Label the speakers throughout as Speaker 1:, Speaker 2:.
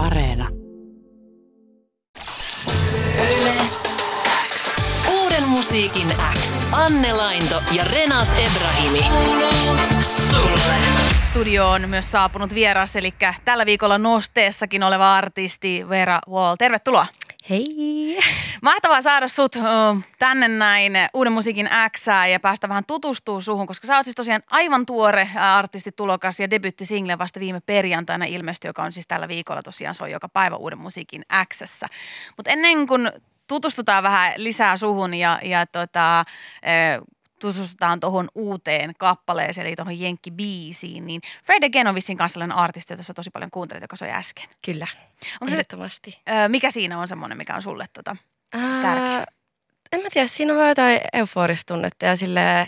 Speaker 1: Areena.
Speaker 2: Uuden musiikin X. Anne Lainto ja Renas Ebrahimi. Sulle.
Speaker 3: Studioon myös saapunut vieras, eli tällä viikolla Nosteessakin oleva artisti Vera Wall. Tervetuloa.
Speaker 4: Hei!
Speaker 3: Mahtavaa saada sut tänne näin uuden musiikin X ja päästä vähän tutustua suhun, koska sä oot siis tosiaan aivan tuore artistitulokas ja debytti single vasta viime perjantaina ilmestyi, joka on siis tällä viikolla tosiaan soi joka päivä uuden musiikin X. Mutta ennen kuin tutustutaan vähän lisää suhun ja, ja tota, tutustutaan tuohon uuteen kappaleeseen, eli tuohon Jenkki-biisiin, niin Fred Again on vissiin kanssa sellainen artisti, jota sä tosi paljon kuuntelit, joka soi äsken.
Speaker 4: Kyllä,
Speaker 3: Onko se, ö, mikä siinä on semmoinen, mikä on sulle tota, tärkeä?
Speaker 4: En mä tiedä, siinä on vaan jotain euforista tunnetta ja silleen,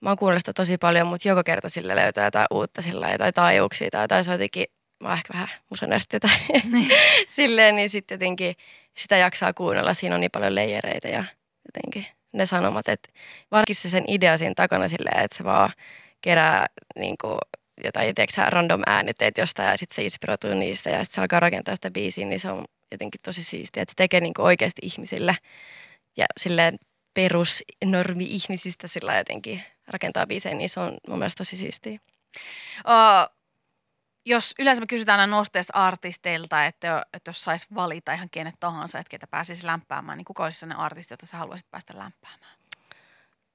Speaker 4: mä oon kuunnellut sitä tosi paljon, mutta joka kerta sille löytää jotain uutta sillä jotain taajuuksia tai jotain, se on jotenkin, mä oon ehkä vähän musanörtti tai niin. silleen, niin sitten jotenkin sitä jaksaa kuunnella. Siinä on niin paljon leijereitä ja jotenkin ne sanomat, että varsinkin se sen idea siinä takana silleen, että se vaan kerää niin kuin, jotain, tiedätkö, random äänitteet jostain ja sitten se inspiroituu niistä ja sitten se alkaa rakentaa sitä biisiä, niin se on jotenkin tosi siistiä, että se tekee niin kuin oikeasti ihmisille ja silleen perusnormi-ihmisistä sillä jotenkin rakentaa biisejä, niin se on mun mielestä tosi siistiä.
Speaker 3: Uh, jos yleensä me kysytään aina nosteessa artisteilta, että, että jos saisi valita ihan kenet tahansa, että ketä pääsisi lämpäämään, niin kuka olisi sellainen artisti, jota sä haluaisit päästä lämpäämään?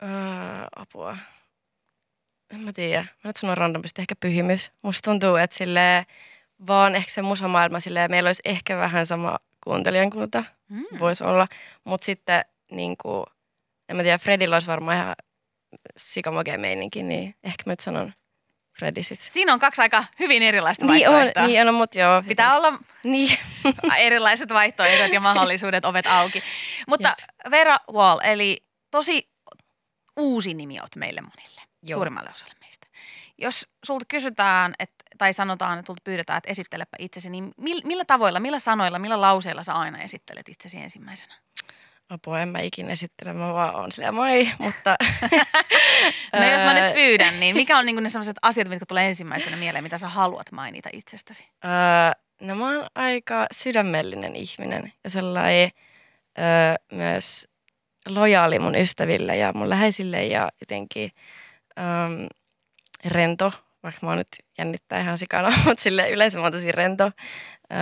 Speaker 4: Öö, apua. En mä tiedä. Mä nyt sanon randomisti ehkä pyhimys. Musta tuntuu, että sille vaan ehkä se musamaailma silleen, meillä olisi ehkä vähän sama kuuntelijan kunta. Mm. Voisi olla. Mutta sitten niin kuin, en mä tiedä, Fredillä olisi varmaan ihan sikamogea meininki, niin ehkä mä nyt sanon Freddy sit.
Speaker 3: Siinä on kaksi aika hyvin erilaista
Speaker 4: niin
Speaker 3: vaihtoehtoa.
Speaker 4: On, niin on, mutta joo.
Speaker 3: Pitää
Speaker 4: jotenkin.
Speaker 3: olla
Speaker 4: Niin.
Speaker 3: erilaiset vaihtoehdot ja mahdollisuudet, ovet auki. Mutta Vera Wall, eli tosi uusi nimi oot meille monille,
Speaker 4: Joo.
Speaker 3: suurimmalle osalle meistä. Jos sulta kysytään, et, tai sanotaan, että pyydetään, että esittelepä itsesi, niin millä tavoilla, millä sanoilla, millä lauseilla sä aina esittelet itsesi ensimmäisenä?
Speaker 4: Apua, en mä ikinä esittele, mä vaan oon silleen moi, mutta...
Speaker 3: No jos mä nyt pyydän, niin mikä on niinku ne sellaiset asiat, mitkä tulee ensimmäisenä mieleen, mitä sä haluat mainita itsestäsi?
Speaker 4: Öö, no mä oon aika sydämellinen ihminen ja sellainen öö, myös lojaali mun ystäville ja mun läheisille ja jotenkin öö, rento, vaikka mä oon nyt jännittää ihan sikana, mutta sille yleensä mä oon tosi rento, öö,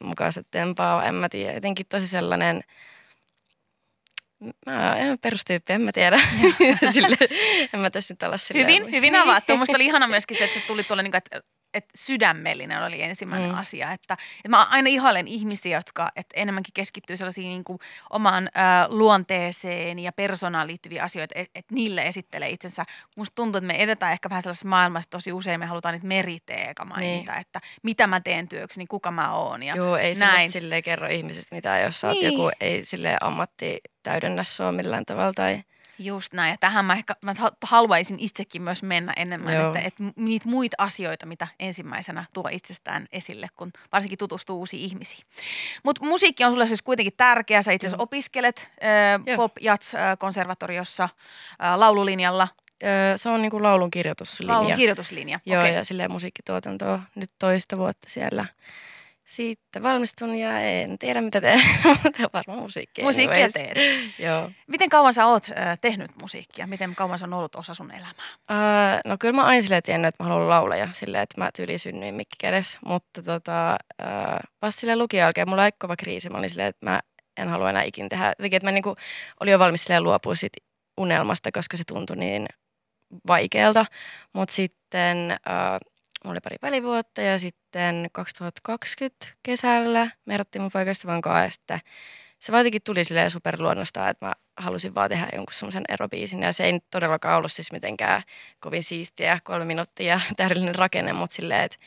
Speaker 4: mukaiset tempaava, en mä tiedä, jotenkin tosi sellainen, mä en perustyyppi, en mä tiedä. Sille, en mä tässä nyt olla silleen.
Speaker 3: Hyvin, hyvin avattu. Musta oli ihana myöskin se, että se tuli tuolla, niin kuin, että että sydämellinen oli ensimmäinen mm. Asia. Että, että mä aina ihailen ihmisiä, jotka että enemmänkin keskittyy sellaisiin niin kuin omaan ä, luonteeseen ja persoonaan liittyviä asioita, että et niille esittelee itsensä. Musta tuntuu, että me edetään ehkä vähän sellaisessa maailmassa, tosi usein me halutaan niitä meriteeka mainita, niin. että mitä mä teen työksi, niin kuka mä oon ja
Speaker 4: Joo, ei
Speaker 3: näin.
Speaker 4: nyt silleen kerro ihmisestä mitään, jos sä
Speaker 3: Niin.
Speaker 4: joku, ei sille ammatti täydennä sua millään tavalla tai
Speaker 3: Just näin. Ja tähän mä, ehkä, mä ha- haluaisin itsekin myös mennä enemmän,
Speaker 4: Joo.
Speaker 3: että, että niitä muita asioita, mitä ensimmäisenä tuo itsestään esille, kun varsinkin tutustuu uusiin ihmisiin. Mutta musiikki on sulle siis kuitenkin tärkeä. Sä itse asiassa opiskelet äh, pop jats äh, konservatoriossa äh, laululinjalla,
Speaker 4: öö, se on niinku laulun kirjoituslinja.
Speaker 3: laulun kirjoituslinja.
Speaker 4: Joo,
Speaker 3: Okei.
Speaker 4: ja silleen musiikkituotantoa nyt toista vuotta siellä. Siitä valmistun ja en tiedä mitä teen, mutta varmaan musiikkia.
Speaker 3: Musiikkia teet.
Speaker 4: Joo.
Speaker 3: Miten kauan sä oot äh, tehnyt musiikkia? Miten kauan se on ollut osa sun elämää?
Speaker 4: Uh, no kyllä mä aina silleen tiennyt, että mä haluan laulaja, silleen, että mä tyyli synnyin mikki kädessä, mutta tota, uh, vasta silleen lukion jälkeen mulla oli kova kriisi, mä olin silleen, että mä en halua enää ikin tehdä. Jotenkin, että mä niinku olin jo valmis silleen luopua sit unelmasta, koska se tuntui niin vaikealta, mutta sitten uh, mulla oli pari välivuotta ja sitten 2020 kesällä me erottiin mun kanssa ja sitten se vaan jotenkin tuli silleen superluonnosta, että mä halusin vaan tehdä jonkun semmoisen erobiisin. Ja se ei todellakaan ollut siis mitenkään kovin siistiä, kolme minuuttia täydellinen rakenne, mutta silleen, että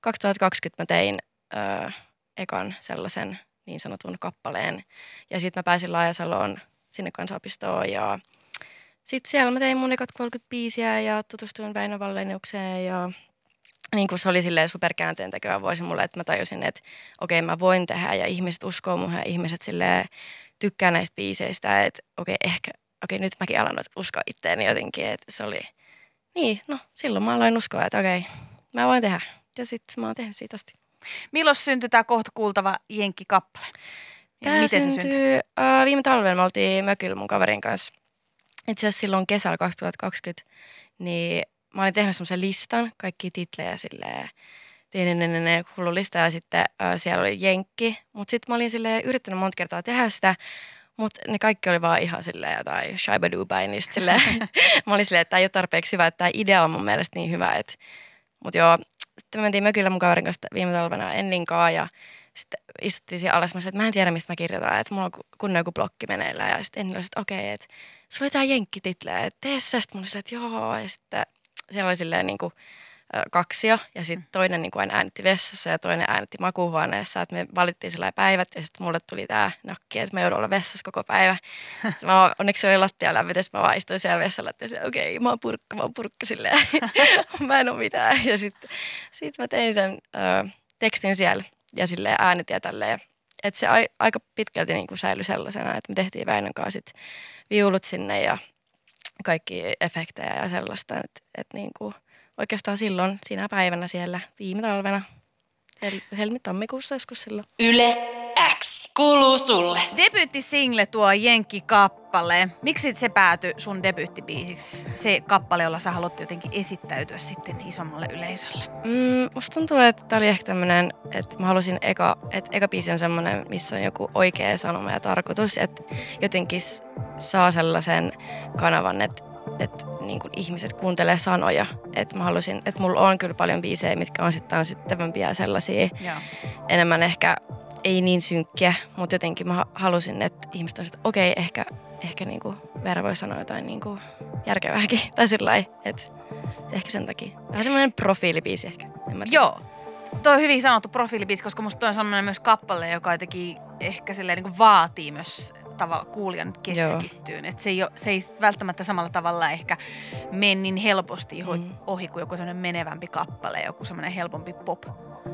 Speaker 4: 2020 mä tein ö, ekan sellaisen niin sanotun kappaleen. Ja sitten mä pääsin Laajasaloon sinne kansaopistoon ja sitten siellä mä tein mun ekat 30 biisiä ja tutustuin Väinö ja niin kuin se oli silleen superkäänteen tekevä vuosi mulle, että mä tajusin, että okei mä voin tehdä ja ihmiset uskoo muuhun ja ihmiset silleen tykkää näistä biiseistä, että okei ehkä, okei nyt mäkin alan uskoa itteeni jotenkin, että se oli, niin no silloin mä aloin uskoa, että okei mä voin tehdä ja sitten mä oon tehnyt siitä asti.
Speaker 3: Milloin syntyi tämä kohta kuultava Jenkki-kappale?
Speaker 4: Tämä
Speaker 3: Miten se
Speaker 4: syntyi,
Speaker 3: syntyi?
Speaker 4: äh, viime talvella me oltiin mökillä mun kaverin kanssa. Itse asiassa silloin kesällä 2020, niin mä olin tehnyt semmoisen listan, kaikki titlejä silleen, tienenenene, hullu lista ja sitten äh, siellä oli Jenkki. Mutta sitten mä olin silleen yrittänyt monta kertaa tehdä sitä, mutta ne kaikki oli vaan ihan silleen jotain shaibadubai, niin silleen, mä olin silleen, että tämä ei ole tarpeeksi hyvä, että tämä idea on mun mielestä niin hyvä, että mutta joo, sitten me mentiin mökillä mun kaverin kanssa viime talvena Enninkaan ja sitten istuttiin siellä alas. Mä sanoin, että mä en tiedä, mistä mä kirjoitan, että mulla on ku- kunnon joku blokki meneillään. Ja sitten Enni oli, että okei, että sulla oli jotain jenkkititleä, että tee se. Sitten mä olin silleen, että joo. Ja sitten siellä oli silleen niin kuin, kaksia ja sitten toinen niin kuin aina äänitti vessassa ja toinen äänitti makuuhuoneessa. Että me valittiin sillä päivät ja sitten mulle tuli tämä nakki, että mä joudun olla vessassa koko päivä. Sitten mä vaan, onneksi se oli lattia sitten mä vaan istuin siellä vessalla, että okei, mä oon purkka, mä oon purkka silleen. mä en oo mitään. Ja sitten sit mä tein sen ö, tekstin siellä ja sille äänitin ja tälleen. Että se ai, aika pitkälti niin kuin säilyi sellaisena, että me tehtiin Väinön kanssa sit viulut sinne ja kaikki efektejä ja sellaista. Että et niin kuin oikeastaan silloin siinä päivänä siellä viime talvena, hel- helmi-tammikuussa joskus silloin.
Speaker 2: Yle X kuuluu sulle.
Speaker 3: Debyyttisingle tuo Jenkki-kappale. Miksi se päätyi sun debyyttibiisiksi? Se kappale, jolla sä haluat jotenkin esittäytyä sitten isommalle yleisölle.
Speaker 4: Mm, musta tuntuu, että tämä oli ehkä tämmöinen, että mä halusin eka, että eka biisi on semmoinen, missä on joku oikea sanoma ja tarkoitus, että jotenkin saa sellaisen kanavan, että että niin kuin ihmiset kuuntelee sanoja. Että mä halusin, että mulla on kyllä paljon biisejä, mitkä on sitten tanssittavampia sellaisia
Speaker 3: Joo.
Speaker 4: enemmän ehkä ei niin synkkiä, mutta jotenkin mä ha- halusin, että ihmiset on että okei, ehkä, ehkä niinku Veera voi sanoa jotain niinku järkevääkin. Tai sillä että ehkä sen takia. Vähän semmoinen profiilibiisi ehkä.
Speaker 3: Joo. Toi on hyvin sanottu profiilibiisi, koska musta toi on semmoinen myös kappale, joka jotenkin ehkä silleen niin vaatii myös tavalla kuulijan keskittyyn. Että se, ei ole, se ei välttämättä samalla tavalla ehkä mene niin helposti ohi,
Speaker 4: Mm.
Speaker 3: ohi kuin joku semmoinen menevämpi kappale, joku semmoinen helpompi pop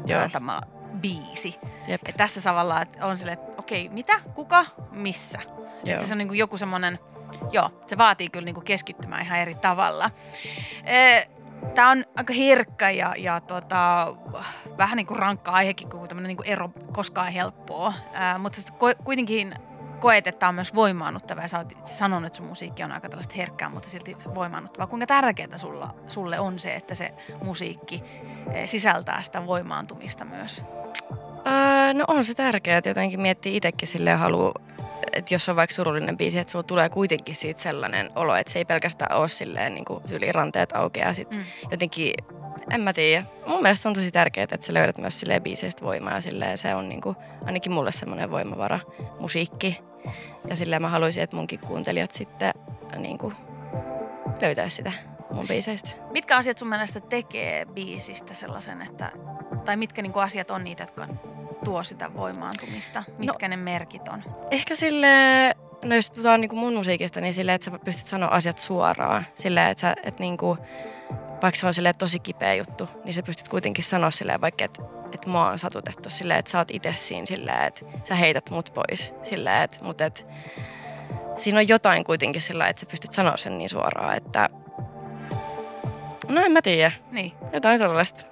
Speaker 4: Joo.
Speaker 3: tämä biisi.
Speaker 4: Jep.
Speaker 3: Et tässä tavallaan että on silleen, että okei, mitä, kuka, missä.
Speaker 4: Joo.
Speaker 3: Että se on niin kuin joku semmoinen, joo, se vaatii kyllä niin kuin keskittymään ihan eri tavalla. Tämä on aika herkkä ja, ja tota, vähän niin kuin rankka aihekin, kun tämmöinen niin kuin ero koskaan helppoa. Ää, mutta sitten ko- kuitenkin koet, että tämä on myös voimaannuttava ja sä oot sanonut, että sun musiikki on aika tällaista herkkää, mutta silti voimaannuttavaa. Kuinka tärkeää sulla, sulle on se, että se musiikki eh, sisältää sitä voimaantumista myös?
Speaker 4: Öö, no on se tärkeää, että jotenkin miettii itsekin silleen haluaa, että jos on vaikka surullinen biisi, että sulla tulee kuitenkin siitä sellainen olo, että se ei pelkästään ole silleen niin kuin tyyli ranteet aukeaa sitten
Speaker 3: Mm.
Speaker 4: jotenkin, en mä tiedä. Mun mielestä on tosi tärkeää, että sä löydät myös silleen biiseistä voimaa ja silleen se on niin kuin, ainakin mulle semmoinen voimavara musiikki. Ja silleen mä haluaisin, että munkin kuuntelijat sitten niin kuin löytäisi sitä mun biiseistä.
Speaker 3: Mitkä asiat sun mielestä tekee biisistä sellaisen, että, tai mitkä niinku asiat on niitä, jotka tuo sitä voimaantumista? Mitkä no, ne merkit on?
Speaker 4: Ehkä sille, no jos puhutaan niin mun musiikista, niin silleen, että sä pystyt sanoa asiat suoraan. Silleen, että sä, että niin kuin, vaikka se on silleen tosi kipeä juttu, niin sä pystyt kuitenkin sanoa silleen vaikka, että, että mua on satutettu silleen, että sä oot itse siinä silleen, että sä heität mut pois. Silleen, että, mutta että siinä on jotain kuitenkin sillä, että sä pystyt sanoa sen niin suoraan, että no en mä tiedä,
Speaker 3: Niin.
Speaker 4: jotain tällaista.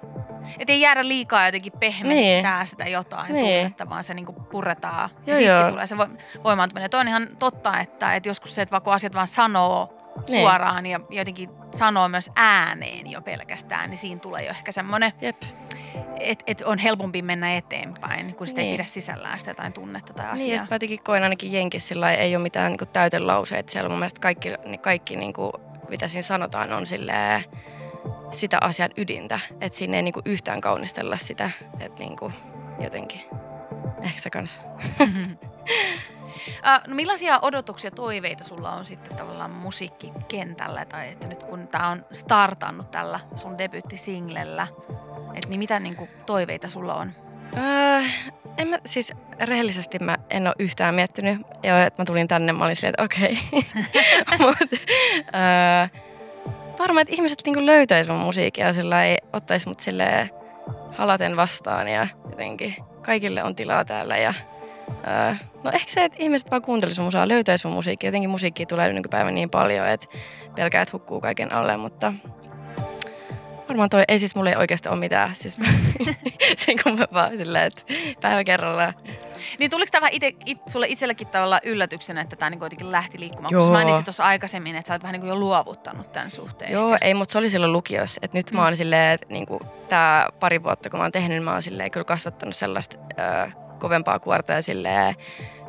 Speaker 3: Että ei jäädä liikaa jotenkin pehmentää
Speaker 4: Niin.
Speaker 3: sitä jotain
Speaker 4: Niin.
Speaker 3: tunnetta, vaan se niinku puretaan.
Speaker 4: Joo,
Speaker 3: ja siitäkin
Speaker 4: joo.
Speaker 3: tulee se vo- voimaantuminen. Toi on ihan totta, että, että joskus se, että vaikka asiat vaan sanoo
Speaker 4: Niin.
Speaker 3: suoraan ja jotenkin sanoo myös ääneen jo pelkästään, niin siinä tulee jo ehkä semmoinen, että et on helpompi mennä eteenpäin, kun sitä ei
Speaker 4: Niin.
Speaker 3: pidä sisällään sitä jotain tunnetta tai
Speaker 4: Niin, ja
Speaker 3: asiaa.
Speaker 4: sit mä jotenkin koen ainakin Jenkissä sillä ei ole mitään niin täytelauseita siellä. Mun mielestä kaikki, kaikki niin kuin, mitä siinä sanotaan, on silleen, sitä asian ydintä. Että siinä ei niin kuin, yhtään kaunistella sitä. Että niin kuin, jotenkin. Ehkä se kanssa.
Speaker 3: Äh, no millaisia odotuksia, toiveita sulla on sitten tavallaan musiikkikentällä, tai että nyt kun tämä on startannut tällä sun debyyttisinglellä, että niin mitä niin kuin, toiveita sulla on?
Speaker 4: Öö, en mä, siis rehellisesti mä en ole yhtään miettinyt. Joo, että mä tulin tänne, mä olin silleen, että okei. Mut, öö, varmaan, että ihmiset niinku löytäis mun musiikkia ja sillä ei ottaisi mut silleen halaten vastaan ja jotenkin kaikille on tilaa täällä ja öö, no ehkä se, että ihmiset vaan kuuntelis mun musaa, löytäis mun musiikkia. Jotenkin musiikkia tulee nykypäivän niin paljon, että pelkää, että hukkuu kaiken alle, mutta varmaan toi, ei siis mulla ei oikeasti ole mitään, siis sen kummempaa silleen, että päivä kerrallaan.
Speaker 3: Niin tuliko tämä ite, it, sulle itsellekin tavallaan yllätyksenä, että tämä niin kuitenkin lähti liikkumaan?
Speaker 4: Joo.
Speaker 3: Kun sä mainitsit tuossa aikaisemmin, että sä olet vähän niin kuin jo luovuttanut tämän suhteen.
Speaker 4: Joo, ei, mutta se oli silloin lukiossa. Et nyt mm. mä oon silleen, että niinku, tää pari vuotta kun mä oon tehnyt, niin mä oon silleen kyllä kasvattanut sellaista kovempaa kuorta ja silleen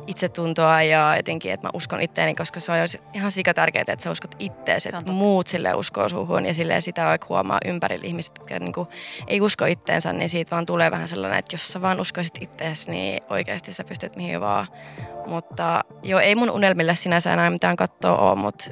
Speaker 4: itsetuntoa ja jotenkin, että mä uskon itteeni, koska se on jo ihan sika tärkeää, että sä uskot ittees, että muut sille uskoo suhun ja sille sitä vaikka huomaa ympärillä ihmiset, jotka niin kuin ei usko itteensä, niin siitä vaan tulee vähän sellainen, että jos sä vaan uskoisit ittees, niin oikeasti sä pystyt mihin vaan. Mutta joo, ei mun unelmille sinänsä enää mitään kattoa ole, mutta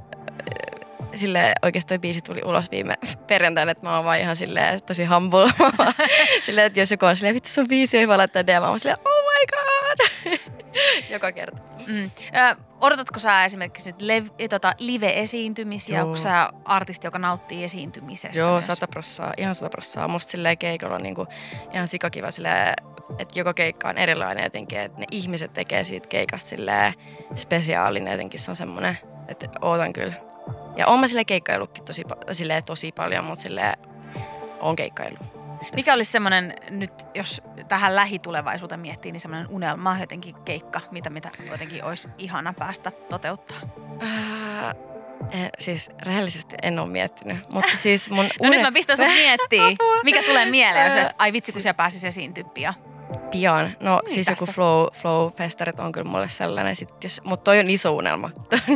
Speaker 4: sille oikeasti toi biisi tuli ulos viime perjantaina, että mä oon vaan ihan silleen tosi humble. silleen, että jos joku on silleen, vittu sun biisi ei vaan laittaa DM, mä oon silleen, oh my god. Joka kerta.
Speaker 3: Mm. Ö, odotatko sä esimerkiksi nyt lev, tota, live-esiintymisiä?
Speaker 4: Joo.
Speaker 3: Onko sä artisti, joka nauttii esiintymisestä
Speaker 4: Joo,
Speaker 3: myös?
Speaker 4: sata prossaa, ihan sata prossaa. Musta silleen keikolla on niinku ihan sikakiva silleen, että joka keikka on erilainen jotenkin, että ne ihmiset tekee siitä keikasta silleen spesiaalinen jotenkin se on semmoinen, että ootan kyllä. Ja oon mä silleen keikkaillutkin tosi, silleen tosi paljon, mutta silleen on keikkaillut.
Speaker 3: Mikä olisi semmoinen nyt, jos tähän lähitulevaisuuteen miettii, niin semmoinen unelma, jotenkin keikka, mitä, mitä jotenkin olisi ihana päästä toteuttaa?
Speaker 4: Äh, eh, siis rehellisesti en ole miettinyt, mutta siis mun
Speaker 3: No nyt mä pistän sut miettiä,
Speaker 4: Apua.
Speaker 3: mikä tulee mieleen, jos, et- ai vitsi, kun siellä pääsisi esiintyä pian.
Speaker 4: Pian. No
Speaker 3: Niin,
Speaker 4: siis joku
Speaker 3: tässä.
Speaker 4: flow, flow-festarit on kyllä mulle sellainen, sit jos, mutta toi on iso unelma.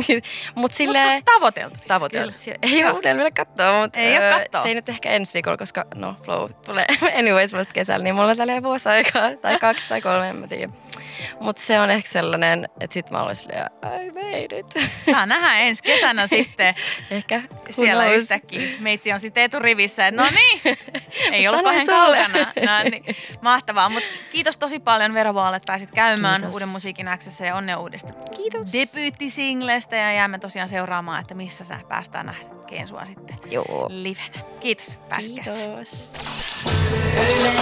Speaker 4: mutta silleen
Speaker 3: Mutta tavoiteltavissa.
Speaker 4: tavoitella.
Speaker 3: kyllä.
Speaker 4: Si- Ei ole unelmille katsoa, mutta
Speaker 3: Ei
Speaker 4: öö,
Speaker 3: kattoa.
Speaker 4: se ei nyt ehkä ensi viikolla, koska no flow tulee anyways vasta kesällä, niin mulla on tällä vuosi aikaa, tai kaksi tai kolme, en mä tiedä. Mutta se on ehkä sellainen, että sit mä olen silleen, I made it.
Speaker 3: Saa nähdä ensi kesänä sitten
Speaker 4: ehkä
Speaker 3: siellä
Speaker 4: knows.
Speaker 3: yhtäkkiä. Meitsi on sitten eturivissä, että no niin, ei ollut kauhean
Speaker 4: sulle.
Speaker 3: kaukana. No niin, mahtavaa. Mutta kiitos tosi paljon Vero Vaal, että pääsit käymään
Speaker 4: Kiitos.
Speaker 3: Uuden musiikin Xssä ja onnea uudesta
Speaker 4: Kiitos.
Speaker 3: debyyttisinglestä ja jäämme tosiaan seuraamaan, että missä sä päästään näkeen sua sitten
Speaker 4: Joo.
Speaker 3: livenä. Kiitos, että pääsit käymään.
Speaker 4: Kiitos.
Speaker 2: Uuden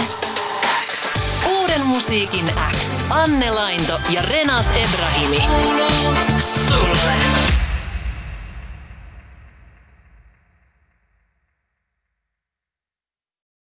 Speaker 2: musiikin X. Anne Lainto ja Renas Ebrahimi. Kuuluu sulle.